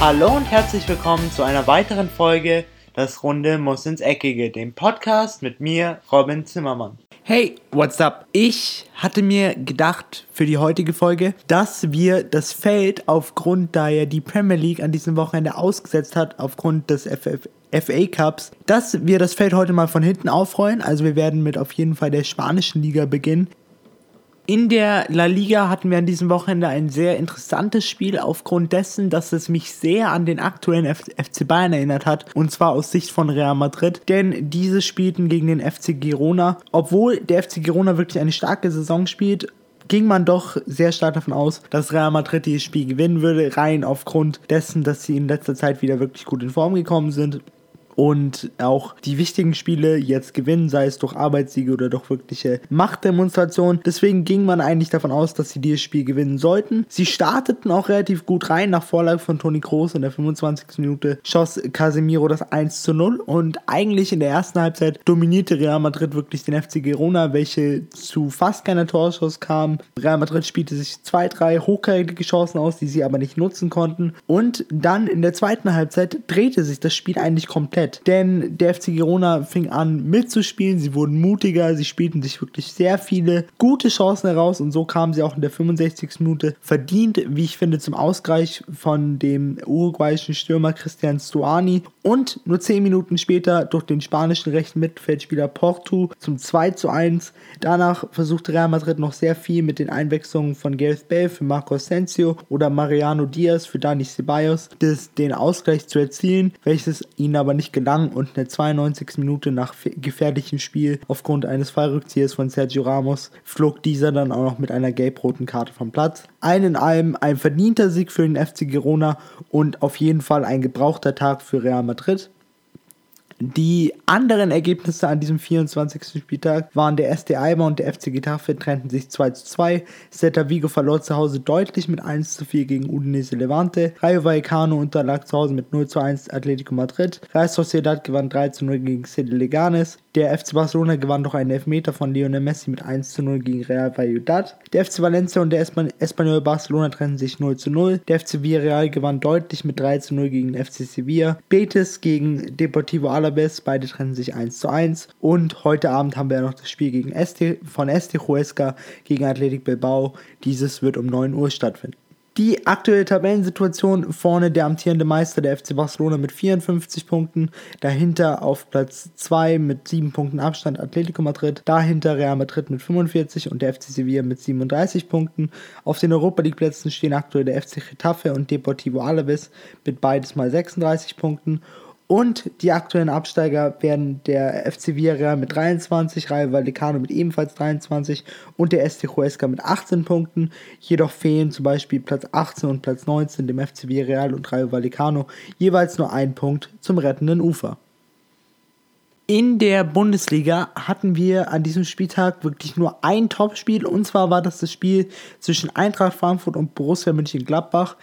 Hallo und herzlich willkommen zu einer weiteren Folge Das Runde muss ins Eckige, dem Podcast mit mir, Robin Zimmermann. Hey, what's up? Ich hatte mir gedacht für die heutige Folge, dass wir das Feld aufgrund, da ja die Premier League an diesem Wochenende ausgesetzt hat, aufgrund des FF FA Cups, dass wir das Feld heute mal von hinten aufrollen. Also wir werden mit auf jeden Fall der spanischen Liga beginnen. In der La Liga hatten wir an diesem Wochenende ein sehr interessantes Spiel aufgrund dessen, dass es mich sehr an den aktuellen F FC Bayern erinnert hat und zwar aus Sicht von Real Madrid, denn diese spielten gegen den FC Girona. Obwohl der FC Girona wirklich eine starke Saison spielt, ging man doch sehr stark davon aus, dass Real Madrid dieses Spiel gewinnen würde, rein aufgrund dessen, dass sie in letzter Zeit wieder wirklich gut in Form gekommen sind und auch die wichtigen Spiele jetzt gewinnen, sei es durch Arbeitssiege oder durch wirkliche Machtdemonstrationen. Deswegen ging man eigentlich davon aus, dass sie dieses Spiel gewinnen sollten. Sie starteten auch relativ gut rein. Nach Vorlage von Toni Kroos in der 25. Minute schoss Casemiro das 1 zu 0 und eigentlich in der ersten Halbzeit dominierte Real Madrid wirklich den FC Girona, welche zu fast keiner Torschuss kam. Real Madrid spielte sich zwei, drei hochkarätige Chancen aus, die sie aber nicht nutzen konnten. Und dann in der zweiten Halbzeit drehte sich das Spiel eigentlich komplett komplett. Denn der FC Girona fing an mitzuspielen, sie wurden mutiger, sie spielten sich wirklich sehr viele gute Chancen heraus und so kamen sie auch in der 65. Minute verdient, wie ich finde, zum Ausgleich von dem uruguayischen Stürmer Christian Stuani und nur 10 Minuten später durch den spanischen rechten Mittelfeldspieler Porto zum 2 zu 1. Danach versuchte Real Madrid noch sehr viel mit den Einwechslungen von Gareth Bale für Marco Asensio oder Mariano Diaz für Dani Ceballos, das, den Ausgleich zu erzielen, welches ihnen aber nicht gelang und in der 92. Minute nach gefährlichem Spiel aufgrund eines Fallrückziehers von Sergio Ramos flog dieser dann auch noch mit einer gelb-roten Karte vom Platz. Ein in allem ein verdienter Sieg für den FC Girona und auf jeden Fall ein gebrauchter Tag für Real Madrid. Die anderen Ergebnisse an diesem 24. Spieltag waren der SD Eimer und der FC Getafe trennten sich 2 zu 2. Celta Vigo verlor zu Hause deutlich mit 1 zu 4 gegen Udinese Levante. Rayo Vallecano unterlag zu Hause mit 0 zu 1 Atletico Madrid. Real Sociedad gewann 3 zu 0 gegen Cedi Leganes. Der FC Barcelona gewann durch einen Elfmeter von Lionel Messi mit 1 zu 0 gegen Real Valladolid. Der FC Valencia und der Espanyol Barcelona trennten sich 0 zu 0. Der FC Villarreal gewann deutlich mit 3 zu 0 gegen den FC Sevilla. Betis gegen Deportivo Alaves, beide trennen sich 1 zu 1. Und heute Abend haben wir ja noch das Spiel gegen Este, von Este Huesca gegen Athletic Bilbao. Dieses wird um 9 Uhr stattfinden. Die aktuelle Tabellensituation. Vorne der amtierende Meister der FC Barcelona mit 54 Punkten, dahinter auf Platz 2 mit 7 Punkten Abstand Atletico Madrid, dahinter Real Madrid mit 45 und der FC Sevilla mit 37 Punkten. Auf den Europa League Plätzen stehen aktuell der FC Getafe und Deportivo Alaves mit beides mal 36 Punkten und die aktuellen Absteiger werden der FC Villarreal mit 23, Rayo Vallecano mit ebenfalls 23 und der ST Huesca mit 18 Punkten. Jedoch fehlen zum Beispiel Platz 18 und Platz 19 dem FC Villarreal und Rayo Vallecano jeweils nur ein Punkt zum rettenden Ufer. In der Bundesliga hatten wir an diesem Spieltag wirklich nur ein Topspiel und zwar war das das Spiel zwischen Eintracht Frankfurt und Borussia Mönchengladbach.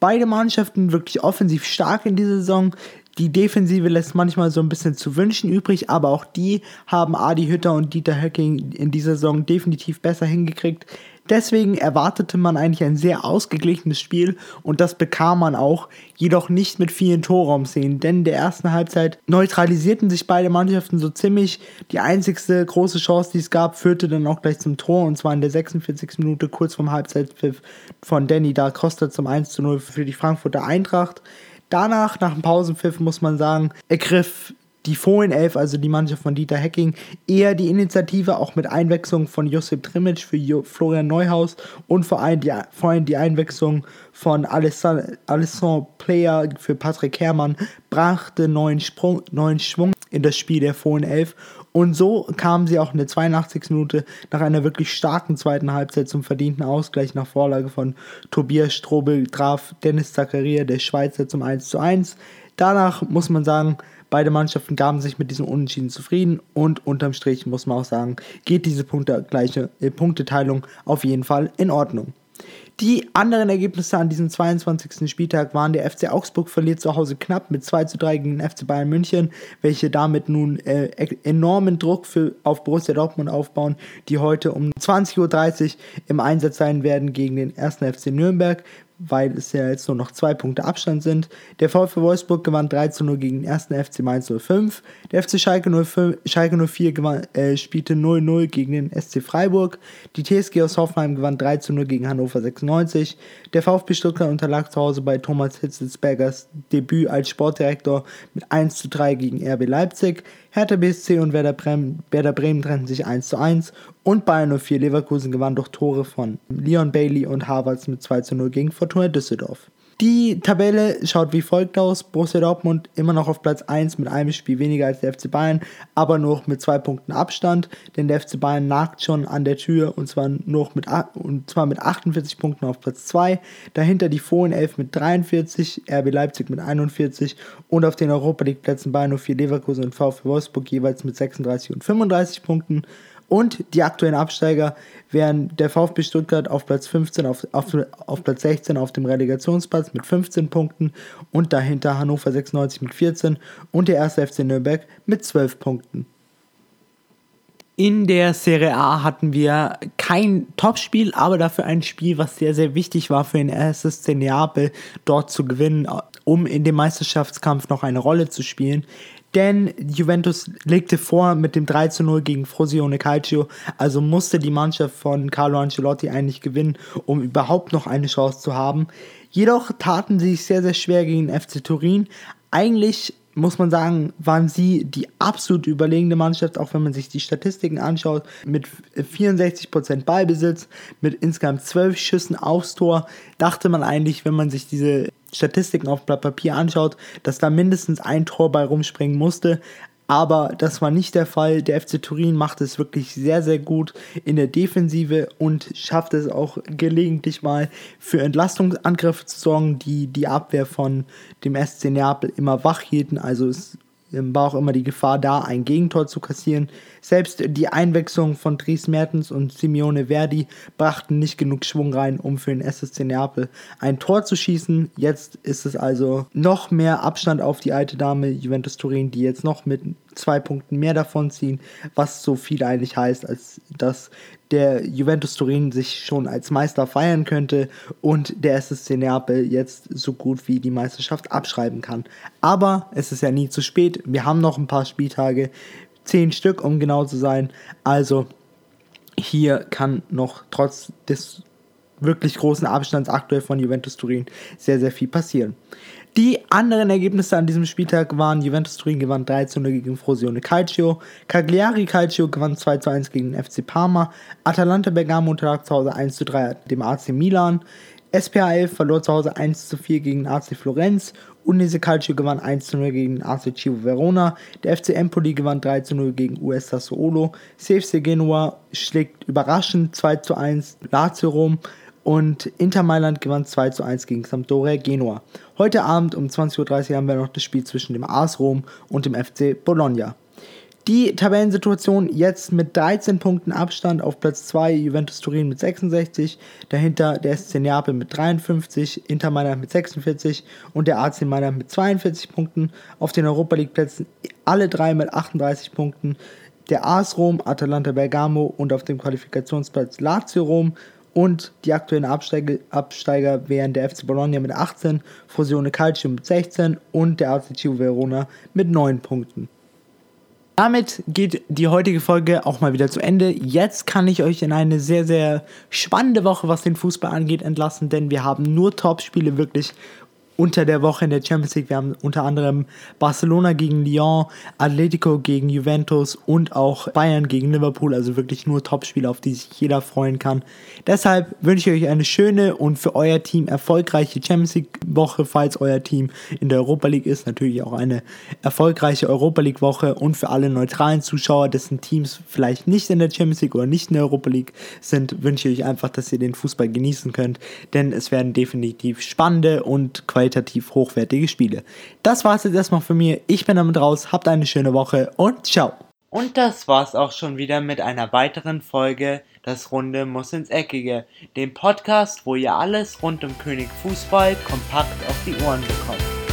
Beide Mannschaften wirklich offensiv stark in dieser Saison. Die Defensive lässt manchmal so ein bisschen zu wünschen übrig, aber auch die haben Adi Hütter und Dieter Höcking in dieser Saison definitiv besser hingekriegt. Deswegen erwartete man eigentlich ein sehr ausgeglichenes Spiel und das bekam man auch, jedoch nicht mit vielen Torraumszenen, denn in der ersten Halbzeit neutralisierten sich beide Mannschaften so ziemlich. Die einzigste große Chance, die es gab, führte dann auch gleich zum Tor und zwar in der 46. Minute kurz vorm Halbzeitpfiff von Danny da Costa zum 1 zu 0 für die Frankfurter Eintracht. Danach, nach dem Pausenpfiff, muss man sagen, ergriff die Fohlenelf, also die Mannschaft von Dieter Hecking, eher die Initiative, auch mit Einwechslung von Josip Trimic für jo Florian Neuhaus und vor allem die, vor allem die Einwechslung von Alessandro Player für Patrick Herrmann, brachte neuen, Sprung, neuen Schwung in das Spiel der Fohlenelf und so kamen sie auch in der 82. Minute nach einer wirklich starken zweiten Halbzeit zum verdienten Ausgleich nach Vorlage von Tobias Strobel traf Dennis Zakaria, der Schweizer, zum 1 zu 1. Danach muss man sagen, beide Mannschaften gaben sich mit diesem Unentschieden zufrieden und unterm Strich muss man auch sagen, geht diese Punkte, gleiche, äh, Punkteteilung auf jeden Fall in Ordnung. Die anderen Ergebnisse an diesem 22. Spieltag waren der FC Augsburg verliert zu Hause knapp mit 2 zu 3 gegen den FC Bayern München, welche damit nun äh, enormen Druck für, auf Borussia Dortmund aufbauen, die heute um 20.30 Uhr im Einsatz sein werden gegen den 1. FC Nürnberg, weil es ja jetzt nur noch zwei Punkte Abstand sind. Der VfL Wolfsburg gewann 3 zu 0 gegen den 1. FC Mainz 05. Der FC Schalke, 05, Schalke 04 gewann, äh, spielte 0-0 gegen den SC Freiburg. Die TSG aus Hoffenheim gewann 3 zu 0 gegen Hannover 96. Der VfB Stuttgart unterlag zu Hause bei Thomas Hitzelsbergers Debüt als Sportdirektor mit 1 zu 3 gegen RB Leipzig. Hertha BSC und Werder Bremen, Werder Bremen trennten sich 1 zu 1 und Bayern 04 Leverkusen gewann durch Tore von Leon Bailey und Havertz mit 2 zu 0 gegen Fortuna Düsseldorf. Die Tabelle schaut wie folgt aus. Borussia Dortmund immer noch auf Platz 1 mit einem Spiel weniger als der FC Bayern, aber nur mit zwei Punkten Abstand, denn der FC Bayern nagt schon an der Tür und zwar, noch mit, und zwar mit 48 Punkten auf Platz 2. Dahinter die Fohlen 11 mit 43, RB Leipzig mit 41 und auf den Europa League Plätzen Bayern 04 Leverkusen und VfB Wolfsburg jeweils mit 36 und 35 Punkten. Und die aktuellen Absteiger wären der VfB Stuttgart auf Platz 15, auf, auf, auf Platz 16 auf dem Relegationsplatz mit 15 Punkten und dahinter Hannover 96 mit 14 und der erste FC Nürnberg mit 12 Punkten. In der Serie A hatten wir kein Topspiel, aber dafür ein Spiel, was sehr, sehr wichtig war für den SSC Neapel, dort zu gewinnen, um in dem Meisterschaftskampf noch eine Rolle zu spielen denn Juventus legte vor mit dem 3 zu 0 gegen Frosione Calcio, also musste die Mannschaft von Carlo Ancelotti eigentlich gewinnen, um überhaupt noch eine Chance zu haben. Jedoch taten sie sich sehr, sehr schwer gegen FC Turin. Eigentlich muss man sagen, waren sie die absolut überlegene Mannschaft, auch wenn man sich die Statistiken anschaut, mit 64% Ballbesitz, mit insgesamt 12 Schüssen aufs Tor, dachte man eigentlich, wenn man sich diese Statistiken auf Blatt Papier anschaut, dass da mindestens ein Tor bei rumspringen musste. Aber das war nicht der Fall. Der FC Turin macht es wirklich sehr, sehr gut in der Defensive und schafft es auch gelegentlich mal für Entlastungsangriffe zu sorgen, die die Abwehr von dem SC Neapel immer wach hielten. Also es war auch immer die Gefahr da, ein Gegentor zu kassieren. Selbst die Einwechslung von Dries Mertens und Simeone Verdi brachten nicht genug Schwung rein, um für den SSC Neapel ein Tor zu schießen. Jetzt ist es also noch mehr Abstand auf die alte Dame Juventus Turin, die jetzt noch mit zwei Punkten mehr davon ziehen, was so viel eigentlich heißt, als dass der Juventus Turin sich schon als Meister feiern könnte und der SSC Neapel jetzt so gut wie die Meisterschaft abschreiben kann. Aber es ist ja nie zu spät. Wir haben noch ein paar Spieltage, zehn Stück, um genau zu sein. Also hier kann noch trotz des wirklich großen Abstands aktuell von Juventus Turin sehr, sehr viel passieren. Die anderen Ergebnisse an diesem Spieltag waren Juventus Turin gewann 3 zu 0 gegen Frosione Calcio, Cagliari Calcio gewann 2 zu 1 gegen FC Parma, Atalanta Bergamo unterlag zu Hause 1 zu 3 dem AC Milan, SPA verlor zu Hause 1 zu 4 gegen AC Florenz, Unese Calcio gewann 1 zu 0 gegen AC Civo Verona, der FC Empoli gewann 3 zu 0 gegen US Sassuolo, CFC Genua schlägt überraschend 2 zu 1 Lazio Rom, und Inter Mailand gewann 2 zu 1 gegen Sampdoria Genua. Heute Abend um 20.30 Uhr haben wir noch das Spiel zwischen dem AS Rom und dem FC Bologna. Die Tabellensituation jetzt mit 13 Punkten Abstand auf Platz 2 Juventus Turin mit 66, dahinter der SC Neapel mit 53, Inter Mailand mit 46 und der AC Mailand mit 42 Punkten. Auf den Europa League Plätzen alle drei mit 38 Punkten. Der AS Rom, Atalanta Bergamo und auf dem Qualifikationsplatz Lazio Rom und die aktuellen Absteiger, Absteiger wären der FC Bologna mit 18, Fusione Calcio mit 16 und der AC Verona mit 9 Punkten. Damit geht die heutige Folge auch mal wieder zu Ende. Jetzt kann ich euch in eine sehr, sehr spannende Woche, was den Fußball angeht, entlassen, denn wir haben nur Top-Spiele wirklich unter der Woche in der Champions League. Wir haben unter anderem Barcelona gegen Lyon, Atletico gegen Juventus und auch Bayern gegen Liverpool. Also wirklich nur Topspiele, auf die sich jeder freuen kann. Deshalb wünsche ich euch eine schöne und für euer Team erfolgreiche Champions League Woche, falls euer Team in der Europa League ist. Natürlich auch eine erfolgreiche Europa League Woche und für alle neutralen Zuschauer, dessen Teams vielleicht nicht in der Champions League oder nicht in der Europa League sind, wünsche ich euch einfach, dass ihr den Fußball genießen könnt, denn es werden definitiv spannende und qualitative qualitativ hochwertige Spiele. Das war es jetzt erstmal für mir. Ich bin damit raus. Habt eine schöne Woche und ciao. Und das war's auch schon wieder mit einer weiteren Folge Das Runde muss ins Eckige, dem Podcast, wo ihr alles rund um König Fußball kompakt auf die Ohren bekommt.